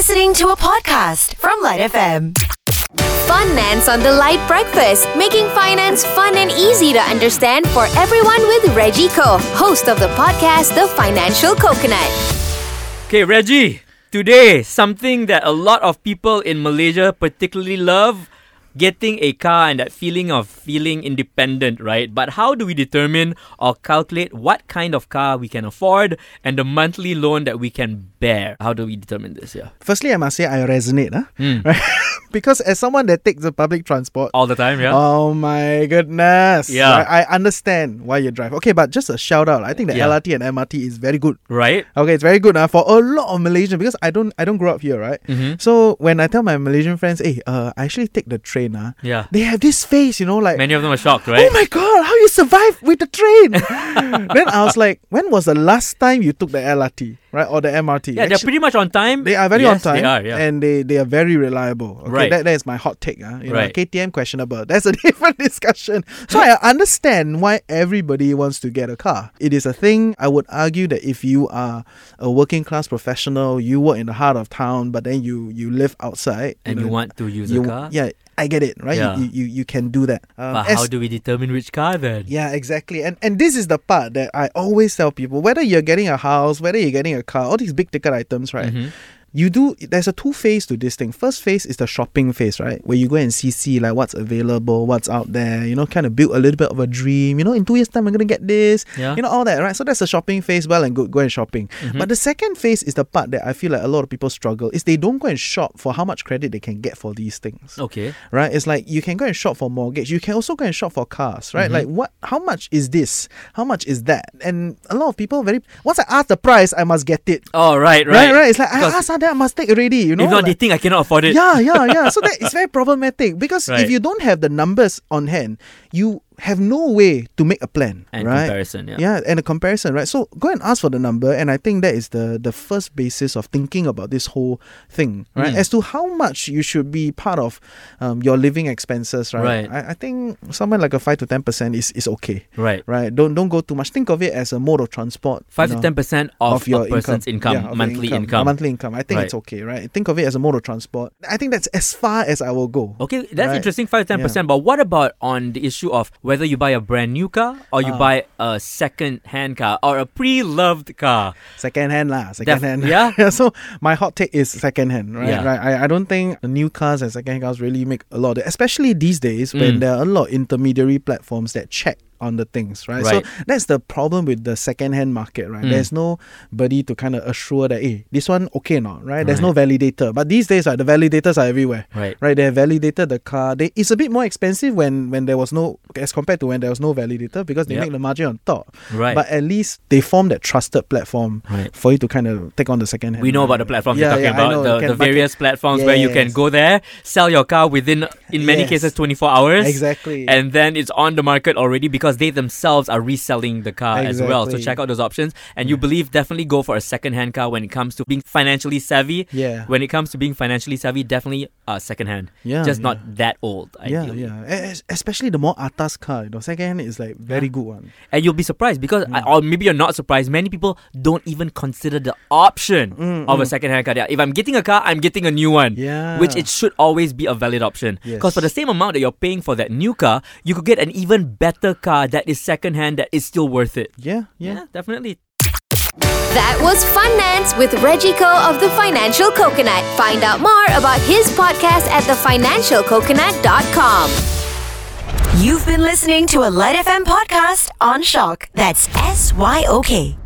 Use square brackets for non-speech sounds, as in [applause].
listening to a podcast from Lite FM. Finance on the Lite Breakfast, making finance fun and easy to understand for everyone with Reggie Koh, host of the podcast The Financial Coconut. Okay, Reggie, today, something that a lot of people in Malaysia particularly love getting a car and that feeling of feeling independent, right? But how do we determine or calculate what kind of car we can afford and the monthly loan that we can bear? How do we determine this? Yeah. Firstly, I must say I resonate, huh? Mm. [laughs] right? Because as someone that takes the public transport, All the time, yeah? oh my goodness, Yeah. right, I understand why you drive. Okay, but just a shout out. I think the Yeah. LRT and MRT is very good. right? Okay, it's very good uh, for a lot of Malaysians because I don't I don't grow up here, right? Mm-hmm. So when I tell my Malaysian friends, hey, uh, I actually take the train, uh, Yeah. they have this face, you know, like Many of them are shocked, right? Oh my god, how you survive with the train? [laughs] [laughs] then I was like, when was the last time you took the LRT, right, or the MRT? yeah, they're pretty much on time. they are very on time, They are, yeah. and they, they are very reliable. Okay, Right. That, that is my hot take. Uh. You Right. know, KTM questionable. [laughs] That's a different discussion. So I understand why everybody wants to get a car. It is a thing. I would argue that if you are a working class professional, you work in the heart of town, but then you you live outside, and you know, want to use you a car. yeah, I get it, right? Yeah. You, you you can do that. Um, But as- how do we determine which car then? yeah, exactly. And and this is the part that I always tell people whether you're getting a house, whether you're getting a car, all these big ticket items, right? Mhm. You do there's a two phase to this thing. First phase is the shopping phase, right? Where you go and see see like what's available, what's out there, you know, kind of build a little bit of a dream. You know, in two years' time I'm gonna get this. Yeah. You know, all that, right? So that's the shopping phase, well and good, go and shopping. Mm-hmm. But the second phase is the part that I feel like a lot of people struggle, is they don't go and shop for how much credit they can get for these things Okay. right? It's like you can go and shop for mortgage. You can also go and shop for cars, right? Mm-hmm. Like what? How much is this? How much is that? And a lot of people very once I ask the price, I must get it. Oh, right, right. Right, right. It's like I ask, then I must take already. You know, if not, they think I cannot afford it. yeah, yeah, yeah. So that is very problematic because [laughs] Right. if you don't have the numbers on hand, you have no way to make a plan, And right? comparison, yeah. Yeah, and a comparison, right? So go and ask for the number, and I think that is the the first basis of thinking about this whole thing, right? Mm. As to how much you should be part of um, your living expenses, right? Right. I, I think somewhere like a five to ten percent is is okay, Right. right? Don't don't go too much. Think of it as a mode of transport. Five you to ten percent of, your person's income, Yeah, monthly income, income. monthly income. I think Right. it's okay, right? Think of it as a mode of transport. I think that's as far as I will go. Okay, that's Right. interesting, five to ten percent. But what about on the issue of whether you buy a brand new car or you Ah. buy a second hand car or a pre-loved car? Second hand lah, second Def- hand. yeah? [laughs] so my hot take is second hand, right? Yeah. Right. I, I don't think new cars and second hand cars really make a lot of especially these days when Mm. there are a lot of intermediary platforms that check on the things, right? Right. So that's the problem with the second hand market, right? Mm. There's nobody to kind of assure that, hey, this one okay or not, right? There's no validator. But these days, right, the validators are everywhere. Right. Right, they have validated the car. They, it's a bit more expensive when when there was no as compared to when there was no validator because they Yep. make the margin on top. Right. But at least they form that trusted platform Right. for you to kind of take on the second hand. We know about the platforms Yeah, you're talking yeah, about, the, the can market- various platforms where you can go there, sell your car within, in many Yes. cases, 24 hours. Exactly. And then it's on the market already because they themselves are reselling the car as well. So check out those options. And you believe definitely go for a second hand car when it comes to being financially savvy. Yeah. When it comes to being financially savvy, definitely uh, second hand. Yeah, Just yeah. not that old. yeah, Ideally. yeah. Es- Especially the more atas car, you know, second hand is like very good one. And you'll be surprised because, Mm. I- or maybe you're not surprised, many people don't even consider the option Mm, of a mm. second hand car. Yeah, If I'm getting a car, I'm getting a new one. Yeah. Which it should always be a valid option. Because for the same amount that you're paying for that new car, you could get an even better car Uh, that is secondhand that is still worth it. Yeah, yeah. definitely. That was Finance with Reggie Koh of The Financial Coconut. Find out more about his podcast at thefinancialcoconut.com. You've been listening to a Lite FM podcast on SYOK. That's S Y O K.